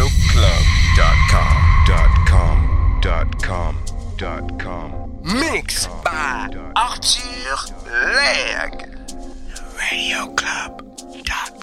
RadioClub.com.com.com.com. Mixed by Arthur Leg. RadioClub.com.